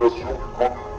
nation du